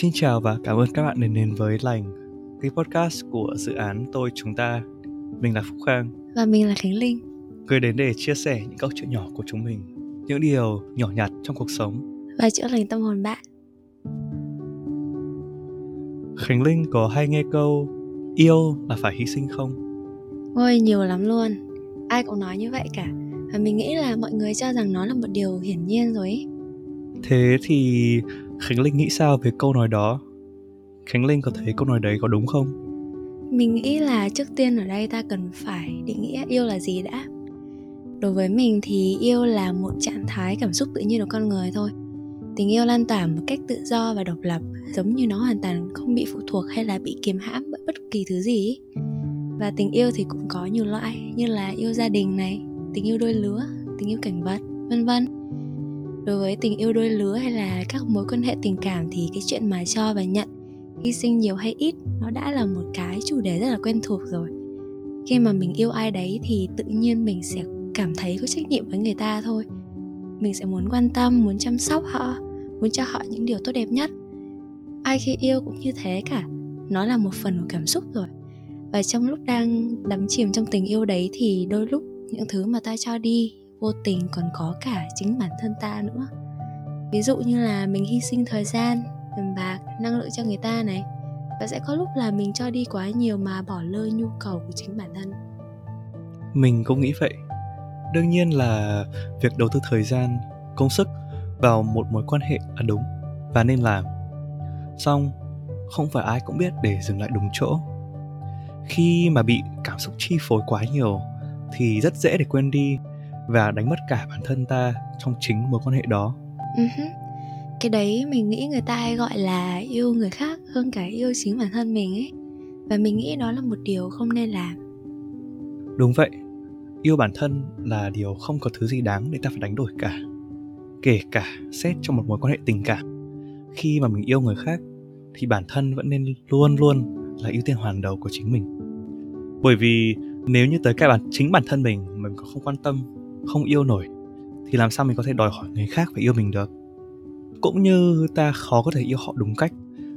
Xin chào và cảm ơn các bạn đến đến với Lành, cái podcast của dự án Tôi Chúng Ta. Mình là Phúc Khang. Và mình là Khánh Linh. Người đến để chia sẻ những câu chuyện nhỏ của chúng mình, những điều nhỏ nhặt trong cuộc sống. Và chữa lành tâm hồn bạn. Khánh Linh có hay nghe câu yêu là phải hy sinh không? Ôi nhiều lắm luôn. Ai cũng nói như vậy cả. Và mình nghĩ là mọi người cho rằng nó là một điều hiển nhiên rồi ấy. Thế thì Khánh Linh nghĩ sao về câu nói đó? Khánh Linh có thấy câu nói đấy có đúng không? Mình nghĩ là trước tiên ở đây ta cần phải định nghĩa yêu là gì đã. Đối với mình thì yêu là một trạng thái cảm xúc tự nhiên của con người thôi. Tình yêu lan tỏa một cách tự do và độc lập, giống như nó hoàn toàn không bị phụ thuộc hay là bị kiềm hãm bởi bất kỳ thứ gì. Và tình yêu thì cũng có nhiều loại như là yêu gia đình này, tình yêu đôi lứa, tình yêu cảnh vật, vân vân đối với tình yêu đôi lứa hay là các mối quan hệ tình cảm thì cái chuyện mà cho và nhận, hy sinh nhiều hay ít, nó đã là một cái chủ đề rất là quen thuộc rồi. Khi mà mình yêu ai đấy thì tự nhiên mình sẽ cảm thấy có trách nhiệm với người ta thôi. Mình sẽ muốn quan tâm, muốn chăm sóc họ, muốn cho họ những điều tốt đẹp nhất. Ai khi yêu cũng như thế cả, nó là một phần của cảm xúc rồi. Và trong lúc đang đắm chìm trong tình yêu đấy thì đôi lúc những thứ mà ta cho đi vô tình còn có cả chính bản thân ta nữa. Ví dụ như là mình hy sinh thời gian, tiền bạc, năng lượng cho người ta này, và sẽ có lúc là mình cho đi quá nhiều mà bỏ lơ nhu cầu của chính bản thân. Mình cũng nghĩ vậy. Đương nhiên là việc đầu tư thời gian, công sức vào một mối quan hệ là đúng và nên làm. Xong không phải ai cũng biết để dừng lại đúng chỗ. Khi mà bị cảm xúc chi phối quá nhiều, thì rất dễ để quên đi và đánh mất cả bản thân ta trong chính mối quan hệ đó. Uh-huh. cái đấy mình nghĩ người ta hay gọi là yêu người khác hơn cả yêu chính bản thân mình ấy. Và mình nghĩ đó là một điều không nên làm. Đúng vậy. Yêu bản thân là điều không có thứ gì đáng để ta phải đánh đổi cả. Kể cả xét trong một mối quan hệ tình cảm. Khi mà mình yêu người khác thì bản thân vẫn nên luôn luôn là ưu tiên hoàn đầu của chính mình. Bởi vì nếu như tới cái bản chính bản thân mình mình có không quan tâm không yêu nổi, thì làm sao mình có thể đòi hỏi người khác phải yêu mình được? Cũng như ta khó có thể yêu họ đúng cách,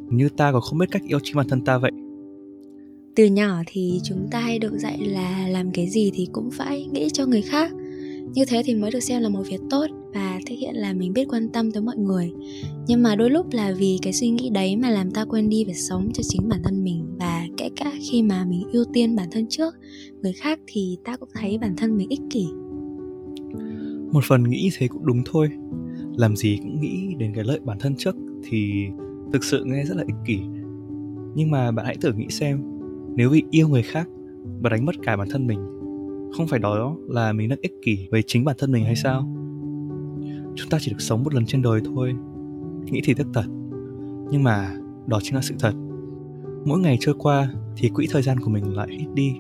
như ta còn không biết cách yêu chính bản thân ta vậy. Từ nhỏ thì chúng ta hay được dạy là làm cái gì thì cũng phải nghĩ cho người khác. Như thế thì mới được xem là một việc tốt và thể hiện là mình biết quan tâm tới mọi người. Nhưng mà đôi lúc là vì cái suy nghĩ đấy mà làm ta quên đi việc sống cho chính bản thân mình và kể cả khi mà mình ưu tiên bản thân trước, người khác thì ta cũng thấy bản thân mình ích kỷ một phần nghĩ thế cũng đúng thôi. Làm gì cũng nghĩ đến cái lợi bản thân trước thì thực sự nghe rất là ích kỷ. Nhưng mà bạn hãy thử nghĩ xem, nếu vì yêu người khác và đánh mất cả bản thân mình, không phải đó là mình đang ích kỷ với chính bản thân mình hay sao? Chúng ta chỉ được sống một lần trên đời thôi. Nghĩ thì rất thật, nhưng mà đó chính là sự thật. Mỗi ngày trôi qua thì quỹ thời gian của mình lại ít đi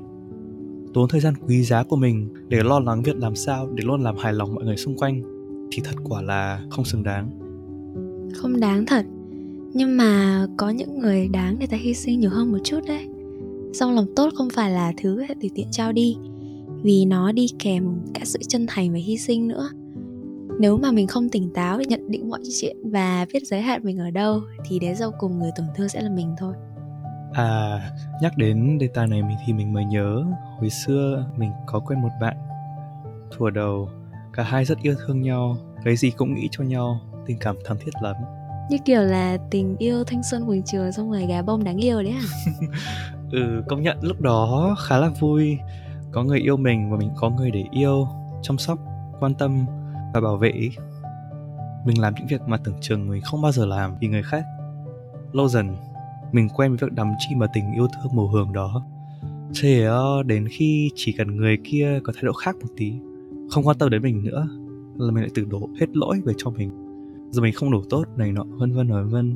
tốn thời gian quý giá của mình để lo lắng việc làm sao để luôn làm hài lòng mọi người xung quanh, thì thật quả là không xứng đáng. Không đáng thật. Nhưng mà có những người đáng để ta hy sinh nhiều hơn một chút đấy. Song lòng tốt không phải là thứ tùy tiện trao đi, vì nó đi kèm cả sự chân thành và hy sinh nữa. Nếu mà mình không tỉnh táo để nhận định mọi chuyện và biết giới hạn mình ở đâu, thì đến sau cùng người tổn thương sẽ là mình thôi. À, nhắc đến đề tài này mình thì mình mới nhớ hồi xưa mình có quen một bạn. Thuở đầu, cả hai rất yêu thương nhau, cái gì cũng nghĩ cho nhau, tình cảm thắm thiết lắm. Như kiểu là tình yêu thanh xuân buổi trường xong rồi gà bông đáng yêu đấy à? ừ, công nhận lúc đó khá là vui. Có người yêu mình và mình có người để yêu, chăm sóc, quan tâm và bảo vệ. Mình làm những việc mà tưởng chừng mình không bao giờ làm vì người khác. Lâu dần mình quen với việc đắm chìm vào tình yêu thương màu hường đó. Thế đến khi chỉ cần người kia có thái độ khác một tí Không quan tâm đến mình nữa Là mình lại tự đổ hết lỗi về cho mình. Rồi mình không đủ tốt này nọ vân vân vân vân.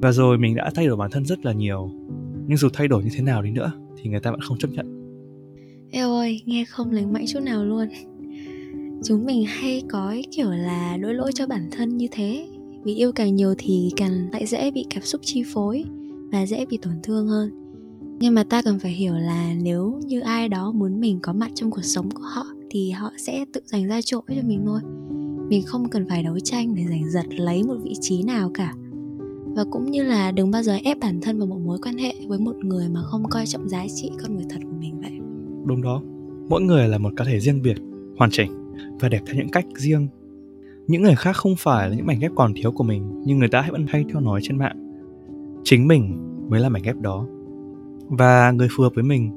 Và rồi mình đã thay đổi bản thân rất là nhiều. Nhưng dù thay đổi như thế nào đi nữa Thì người ta vẫn không chấp nhận. Eo ơi, nghe không lành mạnh chút nào luôn. Chúng mình hay có kiểu là lỗi lỗi cho bản thân như thế. Vì yêu càng nhiều thì càng lại dễ bị cảm xúc chi phối và dễ bị tổn thương hơn. Nhưng mà ta cần phải hiểu là nếu như ai đó muốn mình có mặt trong cuộc sống của họ thì họ sẽ tự dành ra chỗ cho mình thôi. Mình không cần phải đấu tranh để giành giật lấy một vị trí nào cả. Và cũng như là đừng bao giờ ép bản thân vào một mối quan hệ với một người mà không coi trọng giá trị con người thật của mình vậy. Đúng đó. Mỗi người là một cá thể riêng biệt, hoàn chỉnh và đẹp theo những cách riêng những người khác không phải là những mảnh ghép còn thiếu của mình, nhưng người ta vẫn hay theo nói trên mạng. Chính mình mới là mảnh ghép đó. Và người phù hợp với mình,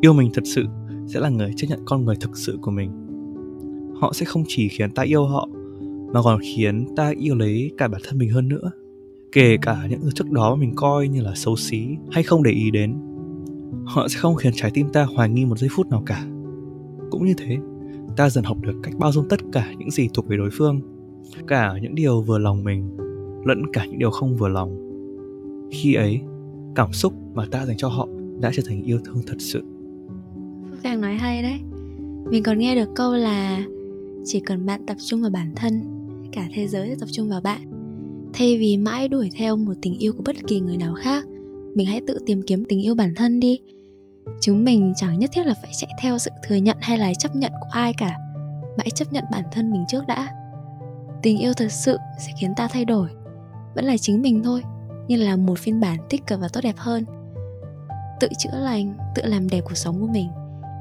yêu mình thật sự, sẽ là người chấp nhận con người thực sự của mình. Họ sẽ không chỉ khiến ta yêu họ, mà còn khiến ta yêu lấy cả bản thân mình hơn nữa. Kể cả những thứ trước đó mình coi như là xấu xí hay không để ý đến. Họ sẽ không khiến trái tim ta hoài nghi một giây phút nào cả. Cũng như thế ta dần học được cách bao dung tất cả những gì thuộc về đối phương, cả những điều vừa lòng mình lẫn cả những điều không vừa lòng. Khi ấy, cảm xúc mà ta dành cho họ đã trở thành yêu thương thật sự. Phúc đang nói hay đấy. Mình còn nghe được câu là Chỉ cần bạn tập trung vào bản thân, Cả thế giới sẽ tập trung vào bạn. Thay vì mãi đuổi theo một tình yêu của bất kỳ người nào khác, Mình hãy tự tìm kiếm tình yêu bản thân đi. Chúng mình chẳng nhất thiết là phải chạy theo sự thừa nhận hay là chấp nhận của ai cả. Hãy chấp nhận bản thân mình trước đã. Tình yêu thật sự sẽ khiến ta thay đổi. Vẫn là chính mình thôi Nhưng là một phiên bản tích cực và tốt đẹp hơn. Tự chữa lành, tự làm đẹp cuộc sống của mình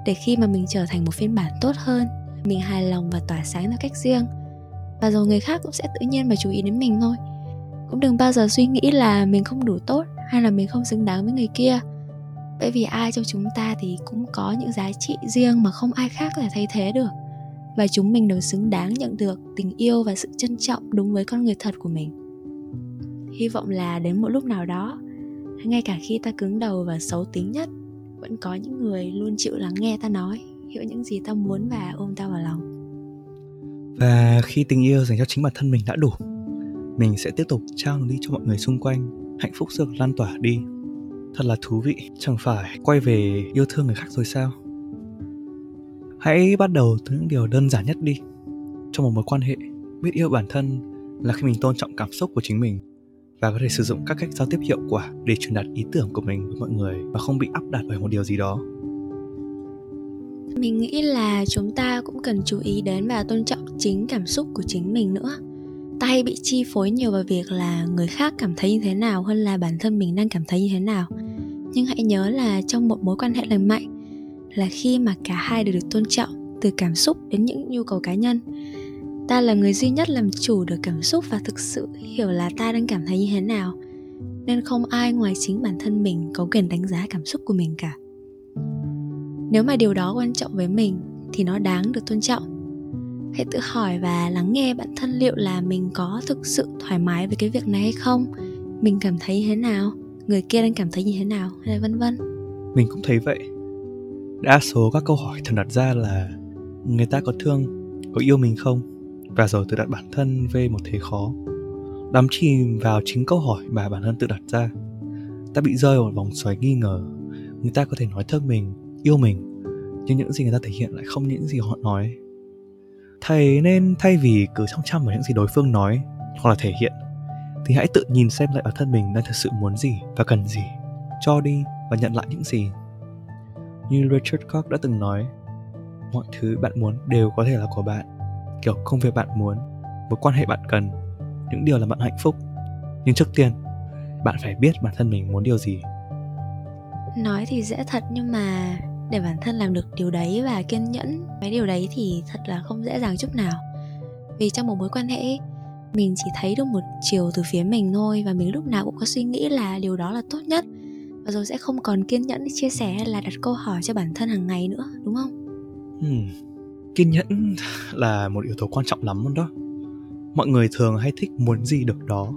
Để khi mà mình trở thành một phiên bản tốt hơn Mình hài lòng và tỏa sáng theo cách riêng. Và rồi người khác cũng sẽ tự nhiên mà chú ý đến mình thôi. Cũng đừng bao giờ suy nghĩ là mình không đủ tốt Hay là mình không xứng đáng với người kia bởi vì ai trong chúng ta thì cũng có những giá trị riêng mà không ai khác có thể thay thế được. Và chúng mình đều xứng đáng nhận được tình yêu và sự trân trọng đúng với con người thật của mình. Hy vọng là đến một lúc nào đó, ngay cả khi ta cứng đầu và xấu tính nhất, vẫn có những người luôn chịu lắng nghe ta nói, hiểu những gì ta muốn và ôm ta vào lòng. Và khi tình yêu dành cho chính bản thân mình đã đủ, mình sẽ tiếp tục trao nó đi cho mọi người xung quanh, hạnh phúc sẽ lan tỏa đi thật là thú vị. Chẳng phải quay về yêu thương người khác rồi sao? Hãy bắt đầu từ những điều đơn giản nhất đi. Trong một mối quan hệ, biết yêu bản thân là khi mình tôn trọng cảm xúc của chính mình và có thể sử dụng các cách giao tiếp hiệu quả để truyền đạt ý tưởng của mình với mọi người và không bị áp đặt bởi một điều gì đó. Mình nghĩ là chúng ta cũng cần chú ý đến và tôn trọng chính cảm xúc của chính mình nữa ta hay bị chi phối nhiều vào việc là người khác cảm thấy như thế nào hơn là bản thân mình đang cảm thấy như thế nào. Nhưng hãy nhớ là trong một mối quan hệ lành mạnh là khi mà cả hai đều được tôn trọng từ cảm xúc đến những nhu cầu cá nhân. Ta là người duy nhất làm chủ được cảm xúc và thực sự hiểu là ta đang cảm thấy như thế nào, nên không ai ngoài chính bản thân mình có quyền đánh giá cảm xúc của mình cả. Nếu mà điều đó quan trọng với mình thì nó đáng được tôn trọng hãy tự hỏi và lắng nghe bản thân liệu là mình có thực sự thoải mái với cái việc này hay không. Mình cảm thấy thế nào? Người kia đang cảm thấy như thế nào? Hay vân vân? Mình cũng thấy vậy. Đa số các câu hỏi thường đặt ra là người ta có thương, có yêu mình không? Và rồi tự đặt bản thân về một thế khó. Đắm chìm vào chính câu hỏi mà bản thân tự đặt ra. Ta bị rơi vào một vòng xoáy nghi ngờ. Người ta có thể nói thương mình, yêu mình, nhưng những gì người ta thể hiện lại không những gì họ nói thầy nên thay vì cứ chăm chăm vào những gì đối phương nói hoặc là thể hiện, thì hãy tự nhìn xem lại bản thân mình đang thực sự muốn gì và cần gì. Cho đi và nhận lại những gì. Như Richard Koch đã từng nói, mọi thứ bạn muốn đều có thể là của bạn. Kiểu công việc bạn muốn, mối quan hệ bạn cần, những điều làm bạn hạnh phúc. Nhưng trước tiên, bạn phải biết bản thân mình muốn điều gì. Nói thì dễ thật nhưng mà để bản thân làm được điều đấy và kiên nhẫn. Cái điều đấy thì thật là không dễ dàng chút nào. Vì trong một mối quan hệ mình chỉ thấy được một chiều từ phía mình thôi và mình lúc nào cũng có suy nghĩ là điều đó là tốt nhất. Và rồi sẽ không còn kiên nhẫn chia sẻ hay là đặt câu hỏi cho bản thân hàng ngày nữa, đúng không? Hmm. kiên nhẫn là một yếu tố quan trọng lắm luôn đó. Mọi người thường hay thích muốn gì được đó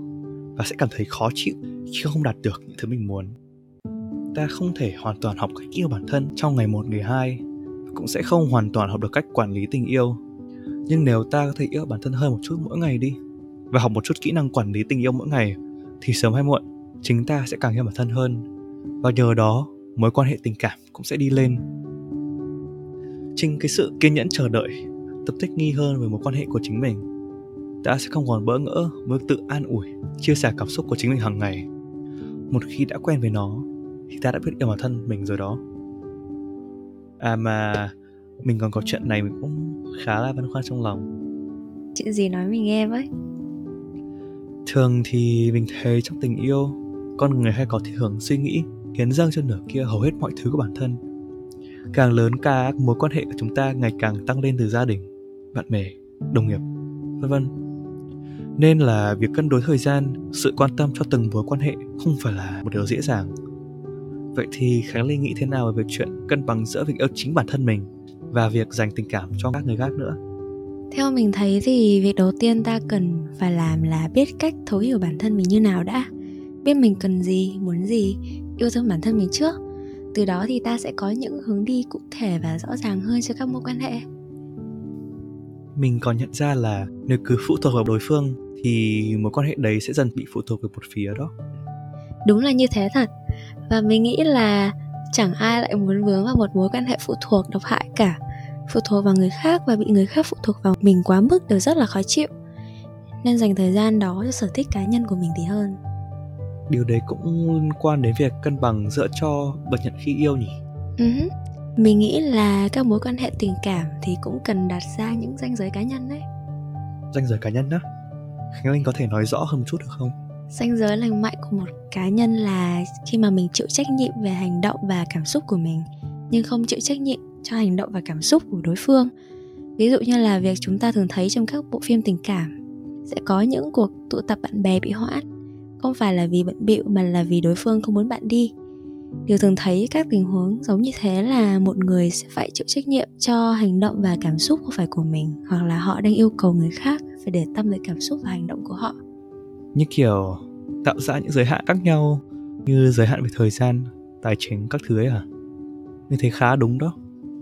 và sẽ cảm thấy khó chịu khi không đạt được những thứ mình muốn ta không thể hoàn toàn học cách yêu bản thân trong ngày một, ngày hai, cũng sẽ không hoàn toàn học được cách quản lý tình yêu. Nhưng nếu ta có thể yêu bản thân hơn một chút mỗi ngày đi, và học một chút kỹ năng quản lý tình yêu mỗi ngày, thì sớm hay muộn, chính ta sẽ càng yêu bản thân hơn. Và nhờ đó, mối quan hệ tình cảm cũng sẽ đi lên. Chính cái sự kiên nhẫn chờ đợi, tập thích nghi hơn với mối quan hệ của chính mình, ta sẽ không còn bỡ ngỡ với tự an ủi, chia sẻ cảm xúc của chính mình hàng ngày. Một khi đã quen với nó thì ta đã biết yêu bản thân mình rồi đó. À mà mình còn có chuyện này mình cũng khá là băn khoăn trong lòng. Chuyện gì nói mình nghe với? Thường thì mình thấy trong tình yêu con người hay có thị hưởng suy nghĩ hiến dâng cho nửa kia hầu hết mọi thứ của bản thân. Càng lớn các mối quan hệ của chúng ta ngày càng tăng lên từ gia đình bạn bè đồng nghiệp vân vân. Nên là việc cân đối thời gian sự quan tâm cho từng mối quan hệ không phải là một điều dễ dàng vậy thì khánh linh nghĩ thế nào về việc chuyện cân bằng giữa việc yêu chính bản thân mình và việc dành tình cảm cho các người khác nữa? Theo mình thấy thì việc đầu tiên ta cần phải làm là biết cách thấu hiểu bản thân mình như nào đã. Biết mình cần gì muốn gì yêu thương bản thân mình trước. Từ đó thì ta sẽ có những hướng đi cụ thể và rõ ràng hơn cho các mối quan hệ. Mình còn nhận ra là nếu cứ phụ thuộc vào đối phương thì mối quan hệ đấy sẽ dần bị phụ thuộc vào một phía đó. Đúng là như thế thật và mình nghĩ là chẳng ai lại muốn vướng vào một mối quan hệ phụ thuộc độc hại cả. Phụ thuộc vào người khác và bị người khác phụ thuộc vào mình quá mức đều rất là khó chịu. Nên dành thời gian đó cho sở thích cá nhân của mình thì hơn. Điều đấy cũng liên quan đến việc cân bằng giữa cho và nhận khi yêu nhỉ? Uh-huh. mình nghĩ là các mối quan hệ tình cảm thì cũng cần đặt ra những ranh giới cá nhân đấy. Ranh giới cá nhân đó khánh linh có thể nói rõ hơn một chút được không ranh giới lành mạnh của một cá nhân là khi mà mình chịu trách nhiệm về hành động và cảm xúc của mình, nhưng không chịu trách nhiệm cho hành động và cảm xúc của đối phương. Ví dụ như là việc chúng ta thường thấy trong các bộ phim tình cảm, sẽ có những cuộc tụ tập bạn bè bị hoãn, không phải là vì bận bịu mà là vì đối phương không muốn bạn đi. Điều thường thấy các tình huống giống như thế là một người sẽ phải chịu trách nhiệm cho hành động và cảm xúc không phải của mình, hoặc là họ đang yêu cầu người khác phải để tâm tới cảm xúc và hành động của họ như kiểu tạo ra những giới hạn khác nhau như giới hạn về thời gian tài chính các thứ ấy à như thế khá đúng đó.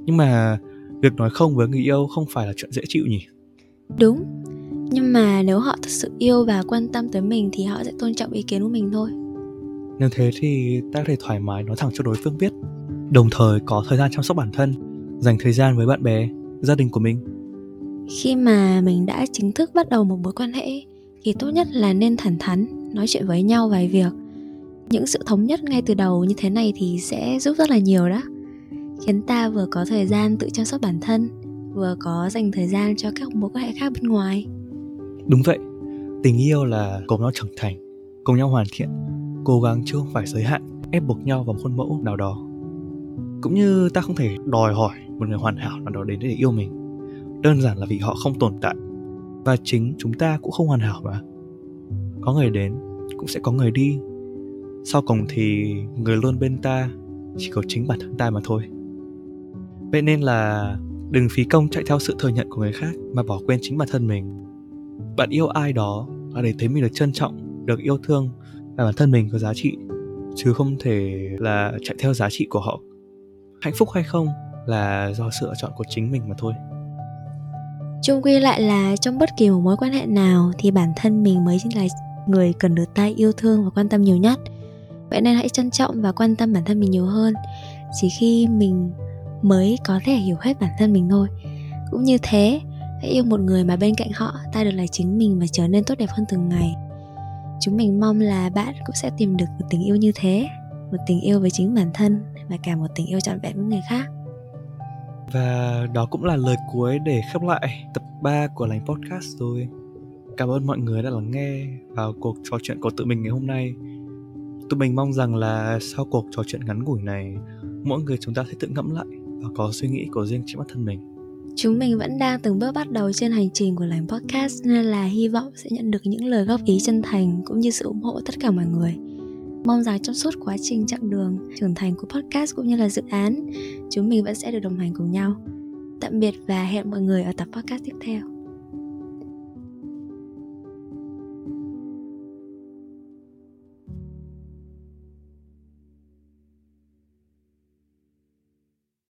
Nhưng mà việc nói không với người yêu không phải là chuyện dễ chịu nhỉ? Đúng. Nhưng mà nếu họ thật sự yêu và quan tâm tới mình thì họ sẽ tôn trọng ý kiến của mình thôi. Nếu thế thì ta có thể thoải mái nói thẳng cho đối phương biết. Đồng thời có thời gian chăm sóc bản thân dành thời gian với bạn bè gia đình của mình. Khi mà mình đã chính thức bắt đầu một mối quan hệ thì tốt nhất là nên thẳng thắn, nói chuyện với nhau vài việc. Những sự thống nhất ngay từ đầu như thế này thì sẽ giúp rất là nhiều đó. Khiến ta vừa có thời gian tự chăm sóc bản thân, vừa có dành thời gian cho các mối quan hệ khác bên ngoài. Đúng vậy. Tình yêu là cùng nhau trưởng thành cùng nhau hoàn thiện, cố gắng chứ không phải giới hạn, ép buộc nhau vào một khuôn mẫu nào đó. Cũng như ta không thể đòi hỏi một người hoàn hảo nào đó đến để yêu mình. Đơn giản là vì họ không tồn tại và chính chúng ta cũng không hoàn hảo mà. Có người đến, cũng sẽ có người đi. Sau cùng thì người luôn bên ta, chỉ có chính bản thân ta mà thôi. Vậy nên là đừng phí công chạy theo sự thừa nhận của người khác mà bỏ quên chính bản thân mình. Bạn yêu ai đó là để thấy mình được trân trọng, được yêu thương và bản thân mình có giá trị, chứ không thể là chạy theo giá trị của họ. Hạnh phúc hay không là do sự lựa chọn của chính mình mà thôi chung quy lại là trong bất kỳ một mối quan hệ nào thì bản thân mình mới chính là người cần được ta yêu thương và quan tâm nhiều nhất. Vậy nên hãy trân trọng và quan tâm bản thân mình nhiều hơn. Chỉ khi mình mới có thể hiểu hết bản thân mình thôi. Cũng như thế, hãy yêu một người mà bên cạnh họ ta được là chính mình và trở nên tốt đẹp hơn từng ngày. Chúng mình mong là bạn cũng sẽ tìm được một tình yêu như thế, một tình yêu với chính bản thân và cả một tình yêu trọn vẹn với người khác và đó cũng là lời cuối để khép lại tập 3 của lành podcast rồi. Cảm ơn mọi người đã lắng nghe vào cuộc trò chuyện của tụi mình ngày hôm nay. Tụi mình mong rằng là sau cuộc trò chuyện ngắn ngủi này, mỗi người chúng ta sẽ tự ngẫm lại và có suy nghĩ của riêng chính bản thân mình. Chúng mình vẫn đang từng bước bắt đầu trên hành trình của lành podcast, nên là hy vọng sẽ nhận được những lời góp ý chân thành cũng như sự ủng hộ tất cả mọi người. Mong rằng trong suốt quá trình chặng đường trưởng thành của podcast cũng như là dự án, chúng mình vẫn sẽ được đồng hành cùng nhau. Tạm biệt và hẹn mọi người ở tập podcast tiếp theo.